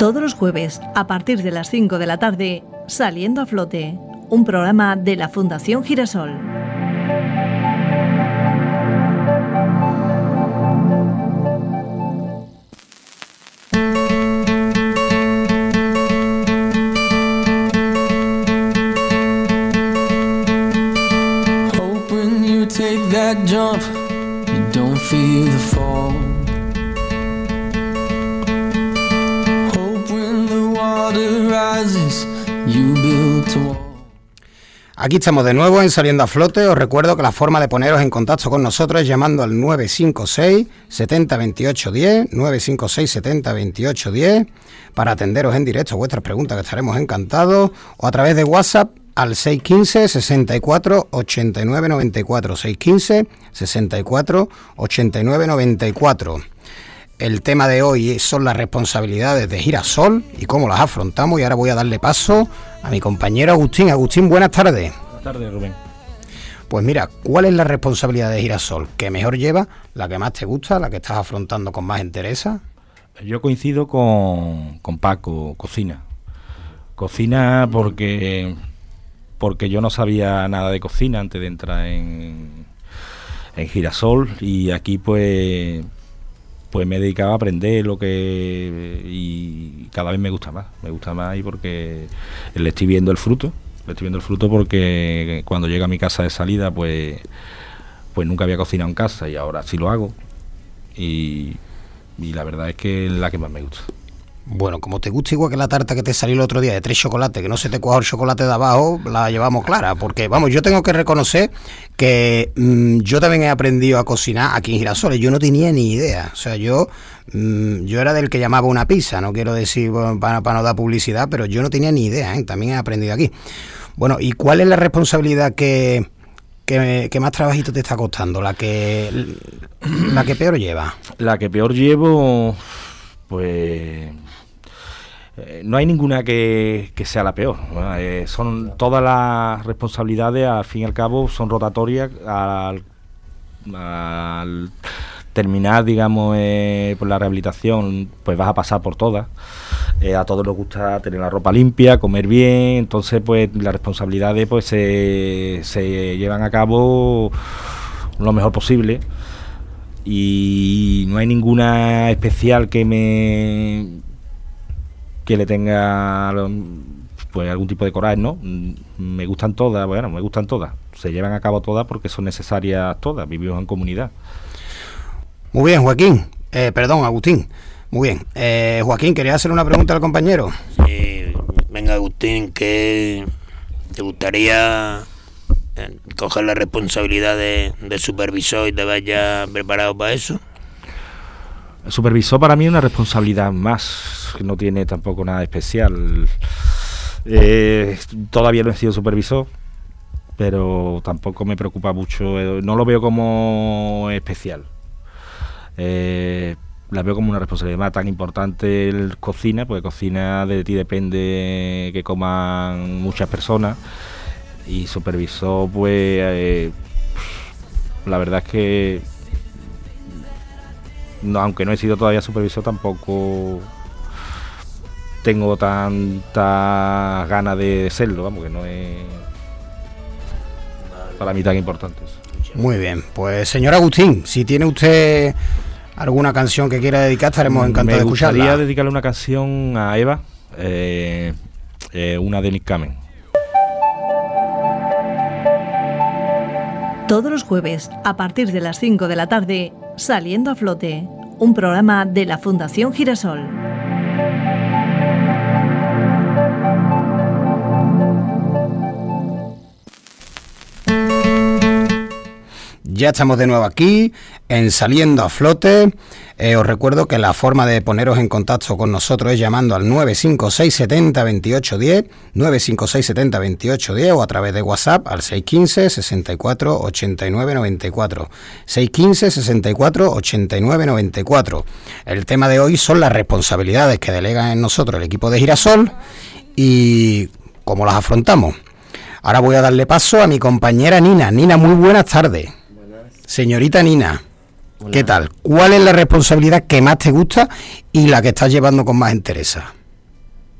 Todos los jueves, a partir de las 5 de la tarde, Saliendo a Flote, un programa de la Fundación Girasol. Aquí estamos de nuevo en Saliendo a Flote. Os recuerdo que la forma de poneros en contacto con nosotros es llamando al 956 70 28 10, 956 70 28 10, para atenderos en directo vuestras preguntas, que estaremos encantados, o a través de WhatsApp al 615 64 89 94, 615 64 89 94. El tema de hoy son las responsabilidades de Girasol y cómo las afrontamos. Y ahora voy a darle paso a mi compañero Agustín. Agustín, buenas tardes. Buenas tardes, Rubén. Pues mira, ¿cuál es la responsabilidad de Girasol? ¿Qué mejor lleva? ¿La que más te gusta? ¿La que estás afrontando con más interesa? Yo coincido con, con Paco, cocina. Cocina porque, porque yo no sabía nada de cocina antes de entrar en, en Girasol y aquí pues pues me he dedicado a aprender lo que cada vez me gusta más, me gusta más y porque le estoy viendo el fruto, le estoy viendo el fruto porque cuando llega a mi casa de salida pues pues nunca había cocinado en casa y ahora sí lo hago y, y la verdad es que es la que más me gusta. Bueno, como te gusta igual que la tarta que te salió el otro día de tres chocolates, que no se te coja el chocolate de abajo, la llevamos clara. Porque, vamos, yo tengo que reconocer que mm, yo también he aprendido a cocinar aquí en Girasoles. Yo no tenía ni idea. O sea, yo, mm, yo era del que llamaba una pizza, no quiero decir para, no dar publicidad, pero yo no tenía ni idea. ¿eh? También he aprendido aquí. Bueno, ¿y cuál es la responsabilidad que, que, que, más trabajito te está costando? ¿La que, ¿La que peor lleva? La que peor llevo, pues eh, no hay ninguna que, sea la peor. Eh, son todas las responsabilidades, al fin y al cabo, son rotatorias al, terminar, digamos, eh, por la rehabilitación, pues vas a pasar por todas. a todos nos gusta tener la ropa limpia, comer bien, entonces, pues las responsabilidades, pues se, se llevan a cabo lo mejor posible y no hay ninguna especial que me que le tenga pues algún tipo de coraje, ¿no? Mm, me gustan todas, bueno, me gustan todas. Se llevan a cabo todas porque son necesarias todas, vivimos en comunidad. Muy bien, Joaquín. Eh, perdón, Agustín. Muy bien. Eh, Joaquín, quería hacer una pregunta al compañero. Sí, venga, Agustín, ¿qué te gustaría eh, coger la responsabilidad de, de supervisor y te vayas preparado para eso? Supervisor para mí es una responsabilidad más, que no tiene tampoco nada especial. Eh, todavía no he sido supervisor, pero tampoco me preocupa mucho, eh, no lo veo como especial. Eh, la veo como una responsabilidad tan importante el cocina, porque cocina de ti depende que coman muchas personas y supervisor pues la verdad es que no, aunque no he sido todavía supervisor, tampoco tengo tanta ganas de serlo, vamos, que no es para mí tan importante. Muy bien, pues señor Agustín, si tiene usted alguna canción que quiera dedicar, estaremos encantados de escucharla. Me gustaría dedicarle una canción a Eva, eh, eh, una de Nick Kamen. Todos los jueves, a partir de las 5 de la tarde, Saliendo a Flote, un programa de la Fundación Girasol. Ya estamos de nuevo aquí en Saliendo a Flote. Eh, os recuerdo que la forma de poneros en contacto con nosotros es llamando al 956 70 28 10, 956 70 28 10 o a través de WhatsApp al 615 64 89 94. 615 64 89 94. El tema de hoy son las responsabilidades que delega en nosotros el equipo de Girasol y cómo las afrontamos. Ahora voy a darle paso a mi compañera Nina. Nina, muy buenas tardes. Señorita Nina. ¿Qué tal? ¿Cuál es la responsabilidad que más te gusta y la que estás llevando con más interés?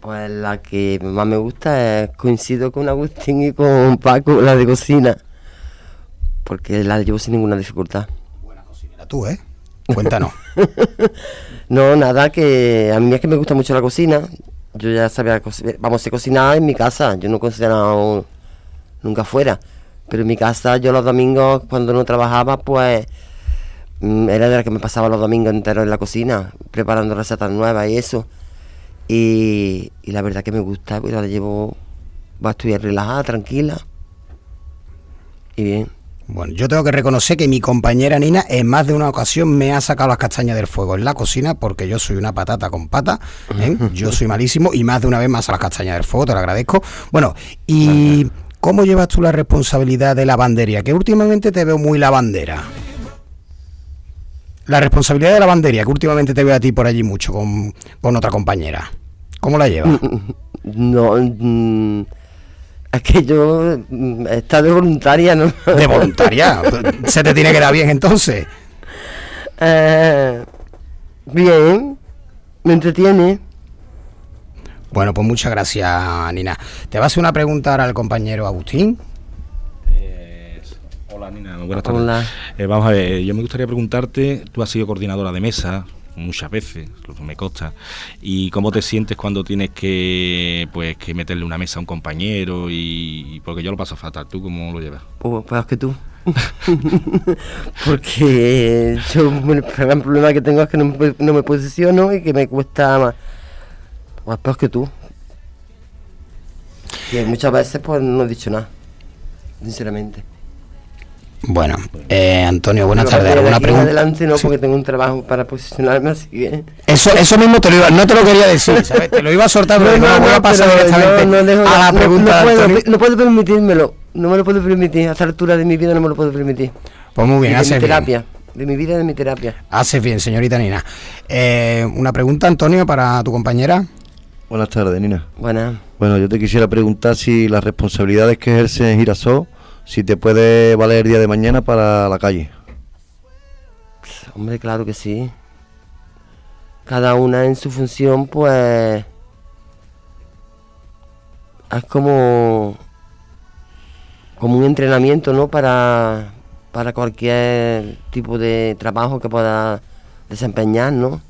Pues la que más me gusta es coincido con Agustín y con Paco, la de cocina, porque la llevo sin ninguna dificultad. Era tú, ¿eh? Cuéntanos. No, nada, que a mí es que me gusta mucho la cocina. Yo ya sabía, vamos, sé cocinar en mi casa. Yo no he cocinado nunca fuera. Pero en mi casa, yo los domingos, cuando no trabajaba, pues mm, era de la que me pasaba los domingos enteros en la cocina, preparando recetas nuevas y eso. Y, y la verdad que me gusta, pues la llevo, va a estudiar relajada, tranquila. Y bien. Bueno, yo tengo que reconocer que mi compañera Nina en más de una ocasión me ha sacado las castañas del fuego en la cocina porque yo soy una patata con pata, ¿eh? yo soy malísimo y más de una vez me ha sacado las castañas del fuego, te lo agradezco. Bueno, ¿y cómo llevas tú la responsabilidad de lavandería? Que últimamente te veo muy lavandera. La responsabilidad de lavandería, que últimamente te veo a ti por allí mucho con, con otra compañera. ¿Cómo la llevas? No, mm, es que yo mm, estado de voluntaria, ¿no? De voluntaria. Se te tiene que dar bien entonces. Eh, bien, me entretiene. Bueno, pues muchas gracias, Nina. Te va a hacer una pregunta ahora al compañero Agustín. Eh, hola Nina, buenas tardes. Hola. Eh, vamos a ver, yo me gustaría preguntarte, tú has sido coordinadora de mesa muchas veces, lo que me consta, y cómo te sientes cuando tienes que pues que meterle una mesa a un compañero y porque yo lo paso fatal, ¿tú cómo lo llevas? Pues peor que tú. Porque yo el gran problema que tengo es que no me, no me posiciono y que me cuesta más. Pues peor que tú. Y muchas veces pues no he dicho nada. Sinceramente. Bueno, eh, Antonio, buenas tardes. de ¿Alguna pregunta? adelante no, Sí. porque tengo un trabajo para posicionarme, así que... Eso, eso mismo te lo iba, no te lo quería decir, ¿sabes? Te lo iba a soltar, pero digo, no, voy a pasar directamente no- no dejo- a la no- pregunta no de puedo, Antonio. no puedo permitírmelo. No me lo puedo permitir. A esta altura de mi vida no me lo puedo permitir. Pues muy bien, Y de mi bien. terapia. De mi vida y de mi terapia. Haces bien, señorita Nina. Eh, una pregunta, Antonio, para tu compañera. Buenas tardes, Nina. Buena. Bueno, yo te quisiera preguntar si las responsabilidades que ejerce en Girasol, si te puede valer el día de mañana para la calle. Hombre, claro que sí. Cada una en su función, pues. Es como. Como un entrenamiento, ¿no? Para. Para cualquier tipo de trabajo que pueda desempeñar, ¿no?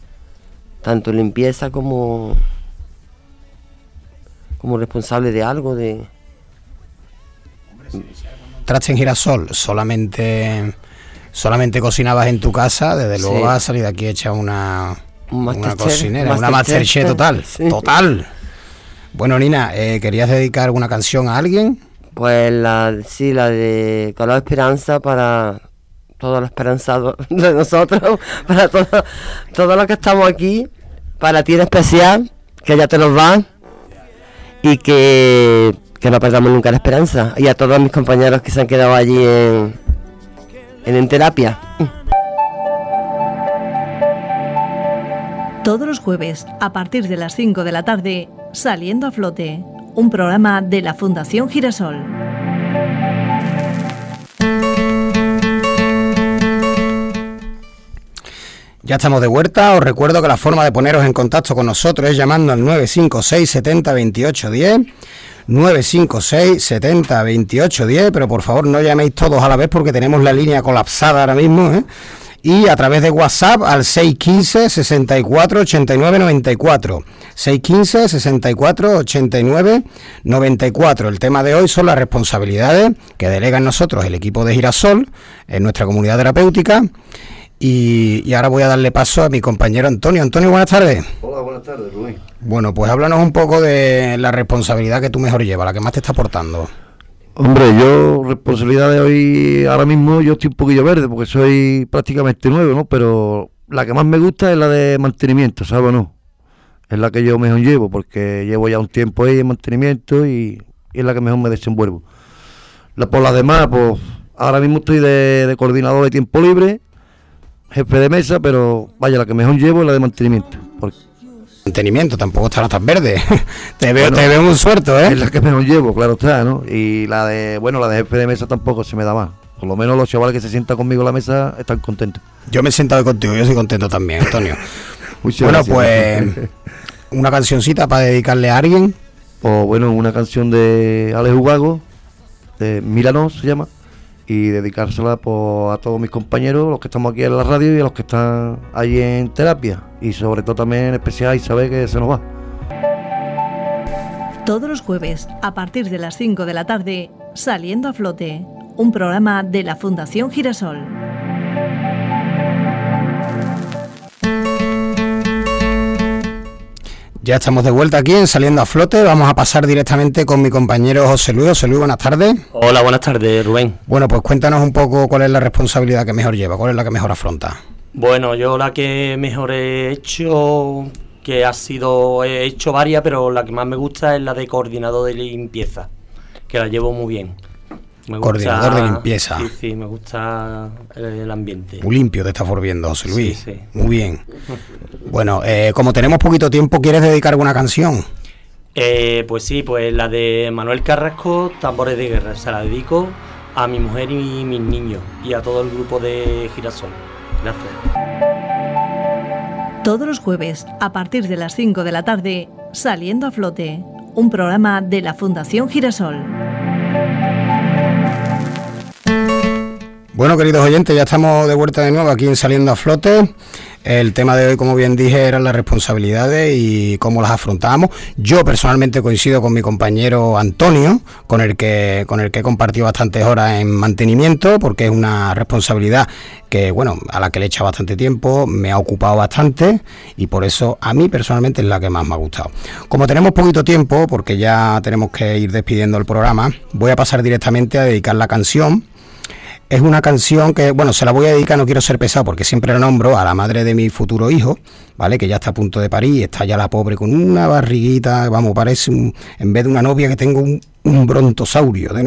Tanto limpieza como. Como responsable de algo, de. Traste en Girasol, solamente, solamente cocinabas en tu casa, desde luego Sí. salir de aquí hecha una, Un una Masterchef, cocinera, una Masterchef, total, sí. total. Bueno, Nina, eh, ¿querías dedicar alguna canción a alguien? Pues la, sí, la de Color Esperanza para todos los esperanzados de nosotros, para todos todos los que estamos aquí, para ti en especial, que ya te nos va y que, que no perdamos nunca la esperanza. Y a todos mis compañeros que se han quedado allí en, en, en terapia. Todos los jueves, a partir de las 5 de la tarde, Saliendo a Flote, un programa de la Fundación Girasol. Ya estamos de vuelta. Os recuerdo que la forma de poneros en contacto con nosotros es llamando al 956 70 28 10. 956 70 28 10. Pero por favor no llaméis todos a la vez porque tenemos la línea colapsada ahora mismo. ¿eh? Y a través de WhatsApp al 615 64 89 94. 615 64 89 94. El tema de hoy son las responsabilidades que delega en nosotros el equipo de Girasol en nuestra comunidad terapéutica. Y, y ahora voy a darle paso a mi compañero Antonio. Antonio, buenas tardes. Hola, buenas tardes, Rubén. Bueno, pues háblanos un poco de la responsabilidad que tú mejor llevas, la que más te está aportando. Hombre, yo responsabilidad de hoy, ahora mismo yo estoy un poquillo verde porque soy prácticamente nuevo, ¿no? Pero la que más me gusta es la de mantenimiento, ¿sabes o no? Es la que yo mejor llevo porque llevo ya un tiempo ahí en mantenimiento y, y es la que mejor me desenvuelvo. La, por las demás, pues ahora mismo estoy de, de coordinador de tiempo libre, jefe de mesa, pero vaya, la que mejor llevo es la de mantenimiento. Porque Mantenimiento, tampoco estará tan verde. te veo, Bueno, te veo muy suelto, ¿eh? Es la que mejor llevo, claro está, ¿no? Y la de, bueno, la de jefe de mesa tampoco se me da más. Por lo menos los chavales que se sientan conmigo en la mesa están contentos. Yo me he sentado contigo, yo soy contento también, Antonio. Muchas bueno, gracias. pues una cancioncita para dedicarle a alguien. O bueno, una canción de Alex Ugago, de Milano se llama, y dedicársela pues, a todos mis compañeros, los que estamos aquí en la radio y a los que están allí en terapia. Y sobre todo también en especial a Isabel que se nos va. Todos los jueves, a partir de las 5 de la tarde, Saliendo a Flote, un programa de la Fundación Girasol. Ya estamos de vuelta aquí en Saliendo a Flote. Vamos a pasar directamente con mi compañero José Luis. José Luis, buenas tardes. Hola, buenas tardes, Rubén. Bueno, pues cuéntanos un poco cuál es la responsabilidad que mejor lleva, cuál es la que mejor afronta. Bueno, yo la que mejor he hecho, que ha sido, he hecho varias, pero la que más me gusta es la de coordinador de limpieza, que la llevo muy bien. Me Coordinador gusta- de limpieza. Sí, sí, me gusta el, el ambiente. Muy limpio te estás volviendo, José Luis. Sí, sí. Muy bien. Bueno, eh, como tenemos poquito tiempo, ¿quieres dedicar alguna canción? Eh, pues sí, pues la de Manuel Carrasco, Tambores de Guerra, se la dedico a mi mujer y mis niños y a todo el grupo de Girasol. Gracias. Todos los jueves, a partir de las 5 de la tarde, Saliendo a Flote, un programa de la Fundación Girasol. Bueno, queridos oyentes, ya estamos de vuelta de nuevo aquí en Saliendo a Flote. El tema de hoy, como bien dije, eran las responsabilidades y cómo las afrontamos. Yo personalmente coincido con mi compañero Antonio, con el que con el que he compartido bastantes horas en mantenimiento, porque es una responsabilidad que, bueno, a la que le he echado bastante tiempo, me ha ocupado bastante y por eso a mí personalmente es la que más me ha gustado. Como tenemos poquito tiempo, porque ya tenemos que ir despidiendo el programa, voy a pasar directamente a dedicar la canción es una canción que, bueno, se la voy a dedicar, no quiero ser pesado porque siempre la nombro a la madre de mi futuro hijo, ¿vale? Que ya está a punto de parir, está ya la pobre con una barriguita, vamos, parece un, en vez de una novia que tengo un, brontosaurio de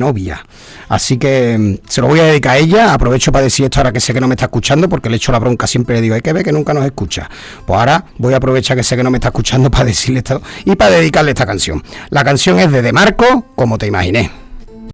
novia. Así que mm, se lo voy a dedicar a ella, aprovecho para decir esto ahora que sé que no me está escuchando porque le echo la bronca, siempre le digo, hay que ver que nunca nos escucha. Pues ahora voy a aprovechar que sé que no me está escuchando para decirle esto y para dedicarle esta canción. La canción es de De Marco, como te imaginé.